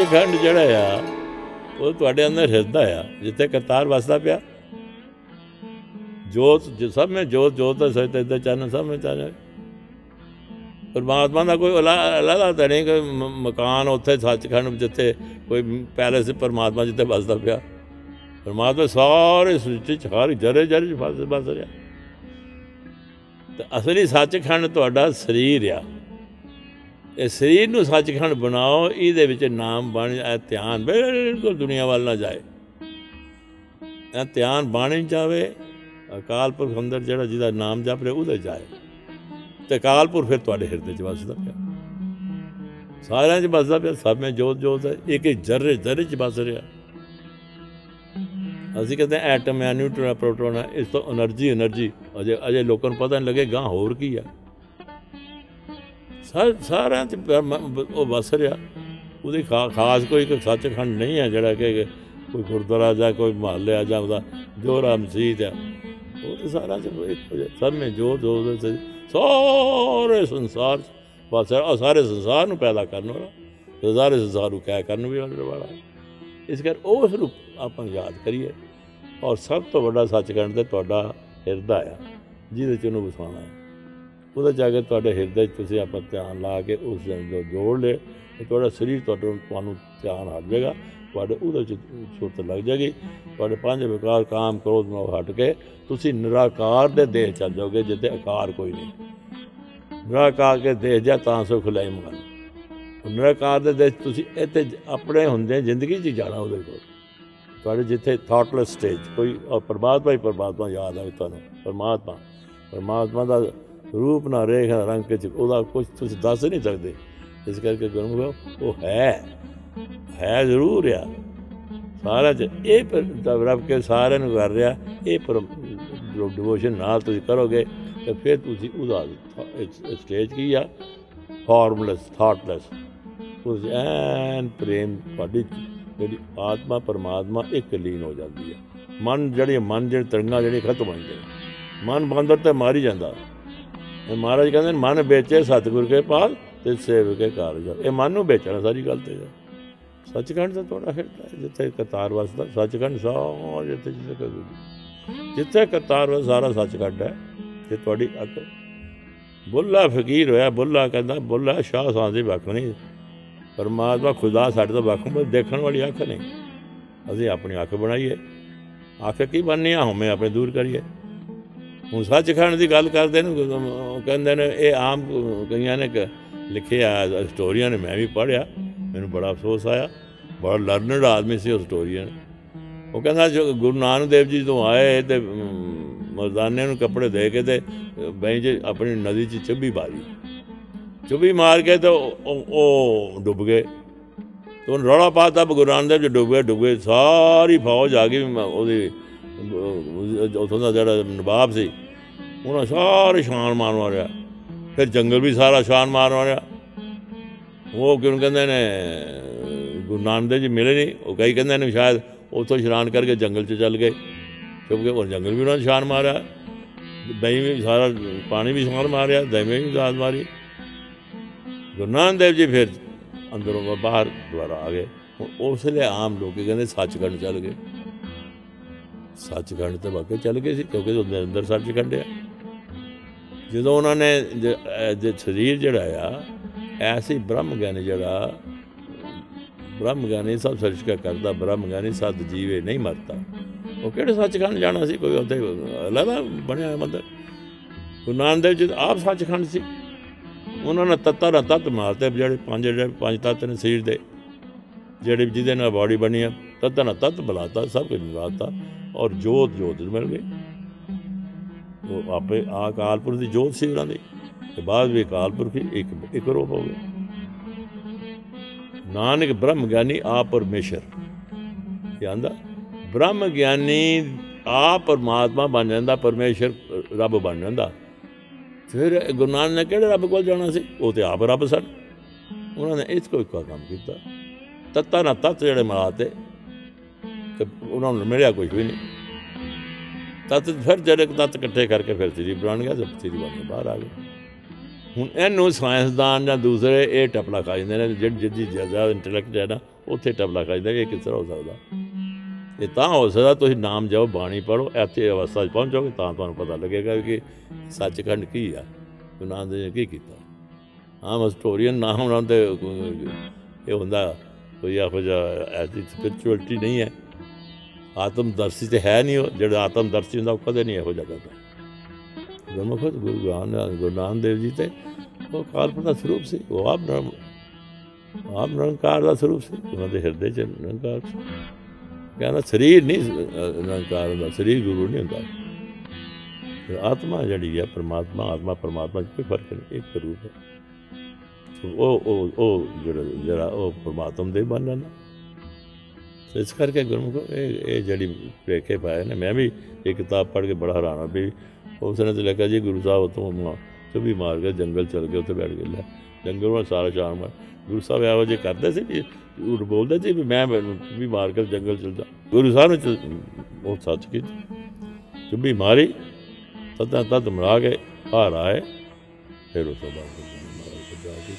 ਸੱਚਖੰਡ ਜਿਹੜਾ ਆ, ਉਹ ਤੁਹਾਡੇ ਅੰਦਰ ਹਿਰਦਾ ਆ, ਜਿੱਥੇ ਕਰਤਾਰ ਵਸਦਾ ਪਿਆ। ਜੋਤ, ਜਿ- ਸਭ में ਜੋਤ ਜੋਤ ਹੈ ਸਹਿਤ ਤੇ ਚਾਨਣ, ਸਭ में ਚਾਨਣ। ਪਰਮਾਤਮਾ ਦਾ ਕੋਈ ਅਲੱਗਾ ਤਾਂ ਨਹੀਂ ਕਿ ਮ- ਮਕਾਨ ਉੱਥੇ, ਸੱਚਖੰਡ ਜਿੱਥੇ ਕੋਈ ਪੈਲੇਸ ਪਰਮਾਤਮਾ ਜਿੱਥੇ ਵਸਦਾ ਪਿਆ। ਪਰਮਾਤਮਾ ਸਾਰੇ ਸ੍ਰਿਸ਼ਟੀ ਚ, ਹਰ ਜਰੇ ਜਰੇ ਚ ਵਸ ਵਸ ਰਿਹਾ। ਤੇ ਅਸਲੀ ਸੱਚਖੰਡ ਤੁਹਾਡਾ ਸਰੀਰ ਆ। ਇਹ ਸਰੀਰ ਨੂੰ ਸੱਚਖੰਡ ਬਣਾਓ, ਇਹਦੇ ਵਿੱਚ ਨਾਮ ਬਣ ਧਿਆਨ ਬਿਲਕੁਲ ਦੁਨੀਆ ਵੱਲ ਨਾ ਜਾਏ। ਇਹ ਧਿਆਨ ਬਾਣੇ ਜਾਵੇ ਅਕਾਲ ਪੁਰਖ ਅੰਦਰ ਜਿਹੜਾ ਜਿਹਦਾ ਨਾਮ ਜਪ ਰਿਹਾ ਉਹਦੇ ਜਾਏ। ਤੇ ਅਕਾਲ ਪੁਰਖ ਫਿਰ ਤੁਹਾਡੇ ਹਿਰਦੇ 'ਚ ਵਸਦਾ ਪਿਆ। ਸਾਰਿਆਂ 'ਚ ਵਸਦਾ ਪਿਆ, ਸਭ ਵਿੱਚ ਜੋਤ ਜੋਤ ਹੈ, ਇੱਕ ਇੱਕ ਜ਼ਰੇ ਜ਼ਰੇ 'ਚ ਵਸ ਰਿਹਾ। ਅਸੀਂ ਕਹਿੰਦੇ ਐਟਮ ਹੈ, ਨਿਊਟਰਨ ਪ੍ਰੋਟੋਨ ਹੈ, ਇਸ ਤੋਂ એનર્ਜੀ એનર્ਜੀ ਅਜੇ ਅਜੇ ਲੋਕਾਂ ਨੂੰ ਪਤਾ ਨਹੀਂ ਲੱਗੇ ਗਾਂ ਹੋਰ ਕੀ ਹੈ ਸਾਰਿਆਂ 'ਚ ਪ- ਮ- ਉਹ ਵਸ ਰਿਹਾ। ਉਹਦੀ ਖਾ- ਖਾਸ ਕੋਈ ਇੱਕ ਸੱਚਖੰਡ ਨਹੀਂ ਹੈ ਜਿਹੜਾ ਕਿ ਕੋਈ ਗੁਰਦੁਆਰਾ ਜਾਂ ਕੋਈ ਮਹੱਲੇ ਜਾਂ ਉਹਦਾ ਜੋਰਾ ਮਸਜਿਦ ਆ। ਉਹ ਤਾਂ ਸਾਰਾ ਚ ਇੱਕ ਹੋ ਜਾਏ। ਸਭ में ਜੋ ਜੋ ਉਹਦੇ ਚ ਸਾਰੇ ਸੰਸਾਰ 'ਚ ਬਸ ਉਹ ਸਾਰੇ ਸੰਸਾਰ ਨੂੰ ਪੈਦਾ ਕਰਨ ਵਾਲਾ। ਤੇ ਸਾਰੇ ਸੰਸਾਰ ਨੂੰ ਕਹਿ ਕਰਨ ਵੀ ਵਾਲਾ ਇਸ ਕਰ ਉਸ ਨੂੰ ਆਪਾਂ ਯਾਦ ਕਰੀਏ। ਔਰ ਸਭ ਤੋਂ ਵੱਡਾ ਸੱਚਖੰਡ ਤੇ ਤੁਹਾਡਾ ਹਿਰਦਾ ਆ। ਜਿਹਦੇ ਚ ਉਹਨੂੰ ਵਸਾਉਣਾ ਹੈ। ਉਹਦੇ ਜਾ ਕੇ ਤੁਹਾਡੇ ਹਿਰਦੇ 'ਚ ਤੁਸੀਂ ਆਪਣਾ ਧਿਆਨ ਲਾ ਕੇ ਉਸ ਦੇ ਅੰਦਰ ਜੋੜ ਲੈ ਤੇ ਤੁਹਾਡਾ ਸਰੀਰ ਤੁਹਾਡੇ ਤੁਹਾਨੂੰ ਧਿਆਨ ਹਟ ਜਾਏਗਾ। ਤੁਹਾਡੇ ਉਹਦੇ 'ਚ ਸੁਰਤ ਲੱਗ ਜਾਏਗੀ। ਤੁਹਾਡੇ ਪੰਜ ਵਿਕਾਰ ਕਾਮ ਕ੍ਰੋਧ ਨੂੰ ਹਟ ਕੇ ਤੁਸੀਂ ਨਿਰਾਕਾਰ ਦੇ ਦੇਹ ਚੱਲ ਜਾਓਗੇ ਜਿੱਥੇ ਆਕਾਰ ਕੋਈ ਨਹੀਂ। ਨਿਰਾਕਾਰ ਕੇ ਦੇਹ ਜਾ ਤਾਂ ਸੁਖ ਲੈ ਮਨ। ਨਿਰਾਕਾਰ ਦੇ ਦੇਹ 'ਚ ਤੁਸੀਂ ਇੱਥੇ ਆਪਣੇ ਹੁੰਦੇ ਜ਼ਿੰਦਗੀ 'ਚ ਹੀ ਜਾਣਾ ਉਹਦੇ ਕੋਲ। ਤੁਹਾਡੇ ਜਿੱਥੇ ਥਾਟਲੈਸ ਸਟੇਜ ਕੋਈ ਔਰ ਪਰਮਾਤਮਾ ਹੀ ਪਰਮਾਤਮਾ ਯਾਦ ਆਵੇ ਤੁਹਾਨੂੰ। ਪਰਮਾਤਮਾ। ਪਰਮਾਤਮਾ ਦਾ ਰੂਪ ਨਾ ਰੇਖ ਨਾ ਰੰਗ ਚ ਉਹਦਾ ਕੁਝ ਤੁਸੀਂ ਦੱਸ ਨਹੀਂ ਸਕਦੇ। ਇਸ ਕਰਕੇ ਗੁਰਮੁਖੋ ਉਹ ਹੈ। ਹੈ ਜ਼ਰੂਰ ਆ। ਸਾਰਾ ਚ ਇਹ ਪਰ ਤਾਂ ਰੱਬ ਕੇ ਸਾਰਿਆਂ ਨੂੰ ਕਰ ਰਿਹਾ, ਇਹ ਪਰ ਡਿਵੋਸ਼ਨ ਨਾਲ ਤੁਸੀਂ ਕਰੋਗੇ, ਤੇ ਫਿਰ ਤੁਸੀਂ ਉਹਦਾ ਸਟੇਜ ਕੀ ਆ? ਫਾਰਮਲੈਸ ਥਾਟਲੈਸ ਉਸ ਐਨ ਪ੍ਰੇਮ ਤੁਹਾਡੀ ਜਿਹੜੀ ਆਤਮਾ, ਪਰਮਾਤਮਾ ਇੱਕ ਲੀਨ ਹੋ ਜਾਂਦੀ ਹੈ ਮਨ ਜਿਹੜੇ ਮਨ ਜਿਹੜੇ ਤਰੰਗਾਂ ਜਿਹੜੇ ਖਤਮ ਹੋ ਜਾਂਦੇ ਨੇ। ਮਨ ਬੰਦਰ ਤੇ ਮਾਰੀ ਜਾਂਦਾ। ਇਹ ਮਹਾਰਾਜ ਕਹਿੰਦੇ ਨੇ, ਮਨ ਵੇਚੇ ਸਤਿਗੁਰ ਕੇ ਪਾਸ ਤੇ ਸੇਵ ਕੇ ਕਾਰਜ ਇਹ ਮਨ ਨੂੰ ਵੇਚਣਾ ਸਾਰੀ ਗੱਲ ਤੇ ਹੈ। ਸੱਚਖੰਡ ਤਾਂ ਤੁਹਾਡਾ ਹਿਰਦਾ ਹੈ ਜਿੱਥੇ ਕਰਤਾਰ ਵਸਦਾ ਸੱਚਖੰਡ ਸਾਰਾ ਜਿੱਥੇ ਜਿੱਥੇ ਕਰ- ਜਿੱਥੇ ਕਰਤਾਰ ਵਸਦਾ ਸਾਰਾ ਸੱਚਖੰਡ ਹੈ ਤੇ ਤੁਹਾਡੀ ਅੱਖ ਬੁੱਲਾ ਫਕੀਰ ਹੋਇਆ ਬੁੱਲਾ ਕਹਿੰਦਾ ਬੁੱਲਾ ਸ਼ਾਹ ਸਾਂ ਦੀ ਵੱਖ ਨਹੀਂ ਪਰਮਾਤਮਾ ਖੁਦਾ ਸਾਡੇ ਤੋਂ ਵੱਖ ਬਸ ਦੇਖਣ ਵਾਲੀ ਅੱਖ ਨਹੀਂ। ਅਸੀਂ ਆਪਣੀ ਅੱਖ ਬਣਾਈਏ। ਅੱਖ ਕੀ ਬਣਨੀ ਆ? ਹਮੇ ਆਪਣੇ ਦੂਰ ਕਰੀਏ। ਹੁਣ ਸੱਚਖੰਡ ਦੀ ਗੱਲ ਕਰਦੇ ਨੇ ਉਹ ਕਹਿੰਦੇ ਨੇ ਇਹ ਆਮ ਕਈਆਂ ਨੇ ਕ- ਲਿਖਿਆ ਸਟੋਰੀਆਂ ਨੇ ਮੈਂ ਵੀ ਪੜ੍ਹਿਆ ਮੈਨੂੰ ਬੜਾ ਅਫਸੋਸ ਆਇਆ ਬੜਾ ਲਰਨਡ ਆਦਮੀ ਸੀ ਉਹ ਸਟੋਰੀਅਨ ਉਹ ਕਹਿੰਦਾ ਜੋ ਗੁਰੂ ਨਾਨਕ ਦੇਵ ਜੀ ਤੋਂ ਆਏ ਤੇ ਅਮ, ਮਰਦਾਨੇ ਨੂੰ ਕੱਪੜੇ ਦੇ ਕੇ ਤੇ ਬੈਂਚ ਆਪਣੀ ਨਦੀ 'ਚ ਚੱਬੀ ਮਾਰੀ। ਚੁੱਭੀ ਮਾਰ ਕੇ ਤੇ ਉਹ- ਉਹ ਉਹ ਡੁੱਬ ਗਏ। ਤੇ ਉਹਨੇ ਰੌਲਾ ਪਾਤਾ ਗੁਰੂ ਨਾਨਕ ਦੇਵ ਜੀ ਡੁੱਬ ਗਏ ਡੁੱਬ ਗਏ ਸਾਰੀ ਫੌਜ ਆ ਗਈ ਮ- ਉਹਦੀ ਅਹ, ਉੱਥੋਂ ਦਾ ਜਿਹੜਾ ਨਵਾਬ ਸੀ ਉਹਨਾਂ ਸਾਰੇ ਛਾਨ ਮਾਰ ਮਾਰਿਆ ਫਿਰ ਜੰਗਲ ਵੀ ਸਾਰਾ ਛਾਨ ਮਾਰ ਮਾਰਿਆ ਉਹ ਕਿਉਂ ਕਹਿੰਦੇ ਨੇ, ਗੁਰੂ ਨਾਨਕ ਦੇਵ ਜੀ ਮਿਲੇ ਨਹੀਂ, ਉਹ ਕਈ ਕਹਿੰਦੇ ਨੇ ਸ਼ਾਇਦ ਉੱਥੋਂ ਇਸ਼ਨਾਨ ਕਰਕੇ ਜੰਗਲ 'ਚ ਚੱਲ ਗਏ। ਕਿਉਂਕਿ ਉਹ ਜੰਗਲ ਵੀ ਉਹਨਾਂ ਨੇ ਛਾਨ ਮਾਰਿਆ। ਦਹੀਂ ਵੀ ਸਾਰਾ, ਪਾਣੀ ਵੀ ਛਾਨ ਮਾਰਿਆ, ਦਹੀਂ ਵੀ ਦਾਦ ਮਾਰੀ। ਗੁਰੂ ਨਾਨਕ ਦੇਵ ਜੀ ਫਿਰ ਅੰਦਰੋਂ ਬਾਹਰ ਦੁਆਰਾ ਆ ਗਏ। ਹੁਣ ਉਸ ਲਈ ਆਮ ਲੋਕੀ ਕਹਿੰਦੇ ਸੱਚਖੰਡ ਚੱਲ ਗਏ। ਸੱਚਖੰਡ ਤੇ ਵਾਕਈ ਚੱਲ ਗਏ ਸੀ, ਕਿਉਂਕਿ ਉਹਦੇ ਅੰਦਰ ਸੱਚਖੰਡ ਆ। ਜਦੋਂ ਉਹਨਾਂ ਨੇ ਜ- ਅਹ, ਜੇ, ਸਰੀਰ ਜਿਹੜਾ ਆ, ਐਸੀ ਬ੍ਰਹਮ ਗਿਆਨੀ ਜਿਹੜਾ, ਬ੍ਰਹਮ ਗਿਆਨੀ ਸਭ ਸੱਚ ਕਾ ਕਰਦਾ, ਬ੍ਰਹਮ ਗਿਆਨੀ ਸਦ ਜੀਵੇ ਨਹੀਂ ਮਰਦਾ। ਉਹ ਕਿਹੜੇ ਸੱਚਖੰਡ ਜਾਣਾ ਸੀ? ਕੋਈ ਉੱਥੇ, ਅਲੱਗਾ ਬਣਿਆ ਹੋਇਆ ਮੰਦਰ? ਗੁਰੂ ਨਾਨਕ ਦੇਵ ਜੀ ਤਾਂ ਆਪ ਸੱਚਖੰਡ ਸੀ। ਉਹਨਾਂ ਨੇ ਤੱਤਾਂ ਦਾ ਤੱਤ ਮਾਰਤੇ, ਜਿਹੜੇ ਪੰਜ ਜਿਹੜੇ ਪੰਜ ਤੱਤ ਨੇ ਸਰੀਰ ਦੇ, ਜਿਹੜੇ ਜਿਹਦੇ ਨਾਲ ਬਾਡੀ ਬਣੀ ਆ, ਤੱਤਾਂ ਦਾ ਤੱਤ ਬੁਲਾਤਾ, ਸਭ ਕੁਝ ਮਿਲਾਤਾ ਔਰ ਜੋਤ ਜੋਤ ਮਿਲ ਗਈ ਉਹ ਆਪੇ ਆ ਕਾਲਪੁਰ ਦੀ ਜੋਤ ਸੀ ਉਹਨਾਂ ਦੀ। ਤੇ ਬਾਅਦ ਵੀ ਕਾਲਪੁਰ ਦੀ ਇੱਕ ਇੱਕ ਰੂਪ ਹੋ ਗਿਆ। ਨਾਨਕ ਬ੍ਰਹਮ ਗਿਆਨੀ ਆ ਪਰਮੇਸ਼ਰ। ਇਹ ਆਂਦਾ? ਬ੍ਰਹਮ ਗਿਆਨੀ ਆ ਪਰਮਾਤਮਾ ਬਣ ਜਾਂਦਾ, ਪਰਮੇਸ਼ਰ ਰੱਬ ਬਣ ਜਾਂਦਾ। ਫਿਰ ਗੁਰੂ ਨਾਨਕ ਨੇ ਕਿਹੜੇ ਰੱਬ ਕੋਲ ਜਾਣਾ ਸੀ? ਉਹ ਤੇ ਆਪ ਰੱਬ ਸਨ। ਉਹਨਾਂ ਨੇ ਇਸ ਕੋਈ ਕੰਮ ਕੀਤਾ। ਤੱਤਾਂ ਨਾਲ ਤੱਤ ਜਿਹੜੇ ਮਿਲਾਤੇ। ਤੇ ਉਹਨਾਂ ਨੂੰ ਮਿਲਿਆ ਕੁਝ ਵੀ ਨਹੀਂ। ਤੱਤ ਫਿਰ ਜਿਹੜੇ ਤੱਤ ਇਕੱਠੇ ਕਰਕੇ ਫਿਰ ਸ੍ਰੀ ਬਣ ਗਿਆ ਤੇ ਸ੍ਰੀ ਬਣ ਕੇ ਬਾਹਰ ਆ ਗਏ। ਹੁਣ ਇਹਨੂੰ ਸਾਇੰਸਦਾਨ ਜਾਂ ਦੂਸਰੇ ਇਹ ਟਪਲਾ ਖਾ ਜਾਂਦੇ ਨੇ, ਜਿਹੜੀ ਜਿੱਦੀ ਜ਼ਿਆਦਾ ਇੰਟੈਲੈਕਟ ਹੈ ਨਾ, ਉੱਥੇ ਟਬਲਾ ਖਾਈਦਾ ਇਹ ਕਿਸ ਤਰ੍ਹਾਂ ਹੋ ਸਕਦਾ? ਇਹ ਤਾਂ ਹੋ ਸਕਦਾ ਤੁਸੀਂ ਨਾਮ ਜਾਓ, ਬਾਣੀ ਪੜੋ ਇੱਥੇ ਅਵਸਥਾ 'ਚ ਪਹੁੰਚੋਗੇ ਤਾਂ ਤੁਹਾਨੂੰ ਪਤਾ ਲੱਗੇਗਾ ਕਿ ਸੱਚਖੰਡ ਕੀ ਆ ਗੁਰੂ ਨਾਨਕ ਦੇਵ ਨੇ ਕੀ ਕੀਤਾ। ਆਮ ਹਿਸਟੋਰੀਅਨ ਨਾ ਹੋਣਾ ਤੇ ਕੋਈ- ਇਹ ਹੁੰਦਾ, ਕੋਈ ਇਹੋ ਜਿਹਾ ਐਸੀ ਸਪਿਰਚੁਅਲਿਟੀ ਨਹੀਂ ਹੈ। ਆਤਮਦਰਸ਼ੀ ਤੇ ਹੈ ਨਹੀਂ ਉਹ ਜਿਹੜਾ ਆਤਮਦਰਸ਼ੀ ਹੁੰਦਾ ਉਹ ਕਦੇ ਨਹੀਂ ਇਹੋ ਜਿਹਾ ਕਰਦਾ। ਗੁਰਮੁਖ ਗੁਰੂ ਗ੍ਰੰਥ ਗੁਰੂ ਨਾਨਕ ਦੇਵ ਜੀ ਤੇ ਉਹ ਕਾਲਪੁਰ ਦਾ ਸਰੂਪ ਸੀ ਉਹ ਆਪ ਬ੍ਰਹਮ ਆਪ ਨਿਰੰਕਾਰ ਦਾ ਸਰੂਪ ਸੀ ਉਹਨਾਂ ਦੇ ਹਿਰਦੇ 'ਚ ਨਿਰੰਕਾਰ ਸੀ। ਕਹਿੰਦਾ ਸਰੀਰ ਨਹੀਂ ਅਹ, ਨਿਰੰਕਾਰ ਹੁੰਦਾ ਸਰੀਰ ਗੁਰੂ ਨਹੀਂ ਹੁੰਦਾ। ਫਿਰ ਆਤਮਾ ਜਿਹੜੀ ਹੈ ਪ੍ਰਮਾਤਮਾ ਆਤਮਾ ਪ੍ਰਮਾਤਮਾ 'ਚ ਕੋਈ ਫ਼ਰਕ ਨਹੀਂ ਇੱਕ ਰੂਪ ਹੈ। ਸੋ ਉਹ ਉਹ ਉਹ ਜਿਹੜਾ ਜਿਹੜਾ ਉਹ ਪ੍ਰਮਾਤਮਾ ਦੇ ਬਣ ਜਾਂਦਾ ਸੋ ਇਸ ਕਰਕੇ ਗੁਰਮੁਖ ਇਹ ਇਹ ਜਿਹੜੀ ਪ੍ਰੇਖੇ ਪਾਏ ਨੇ, ਮੈਂ ਵੀ ਇਹ ਕਿਤਾਬ ਪੜ੍ਹ ਕੇ ਬੜਾ ਹੈਰਾਨ ਹਾਂ ਵੀ ਉਸ ਨੇ ਤੇ ਲੱਗਾ ਜੀ ਗੁਰੂ ਸਾਹਿਬ ਉਤੋਂ ਚੁੱਭੀ ਮਾਰ ਕੇ ਜੰਗਲ ਚਲ ਕੇ ਉੱਥੇ ਬੈਠ ਗਏ ਲੈ। ਜੰਗਲ ਵਿੱਚ ਸਾਰਾ ਸ਼ਾਮ ਮੈਂ ਗੁਰੂ ਸਾਹਿਬ ਇਹੋ ਜਿਹੇ ਕਰਦੇ ਸੀ ਵੀ, ਝੂਠ ਬੋਲਦੇ ਸੀ ਵੀ ਮੈਂ ਵੀ ਮਾਰ ਕੇ ਜੰਗਲ ਚਲ ਜਾ। ਗੁਰੂ ਸਾਹਿਬ ਨੇ ਚ- ਉਹ ਸੱਚ ਕੀ ਚੁੱਭੀ ਮਾਰੀ, ਤਦਾਂ ਤਦ ਮਰਾ ਕੇ ਬਾਹਰ ਆਏ, ਫਿਰ ਉਸ ਤੋਂ ਬਾਅਦ ਮਹਾਰਾਜ ਕੋਲ ਜਾ ਕੇ